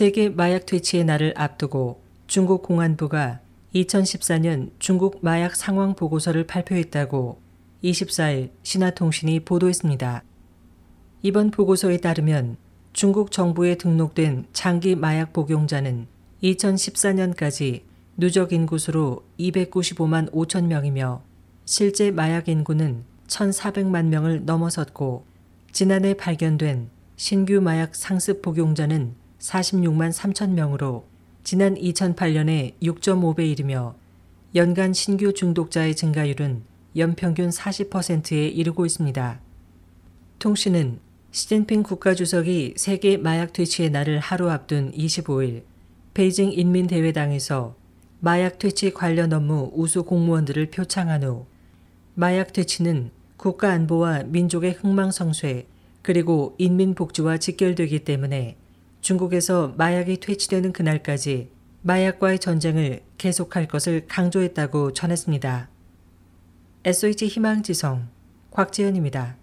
세계 마약 퇴치의 날을 앞두고 중국 공안부가 2014년 중국 마약 상황 보고서를 발표했다고 24일 신화통신이 보도했습니다. 이번 보고서에 따르면 중국 정부에 등록된 장기 마약 복용자는 2014년까지 누적 인구수로 295만 5천 명이며 실제 마약 인구는 1,400만 명을 넘어섰고 지난해 발견된 신규 마약 상습 복용자는 46만 3천 명으로 지난 2008년에 6.5배 이르며 연간 신규 중독자의 증가율은 연평균 40%에 이르고 있습니다. 통신은 시진핑 국가주석이 세계 마약 퇴치의 날을 하루 앞둔 25일 베이징 인민대회당에서 마약 퇴치 관련 업무 우수 공무원들을 표창한 후 마약 퇴치는 국가 안보와 민족의 흥망성쇠 그리고 인민 복지와 직결되기 때문에 중국에서 마약이 퇴치되는 그날까지 마약과의 전쟁을 계속할 것을 강조했다고 전했습니다. SH 희망지성 곽지연입니다.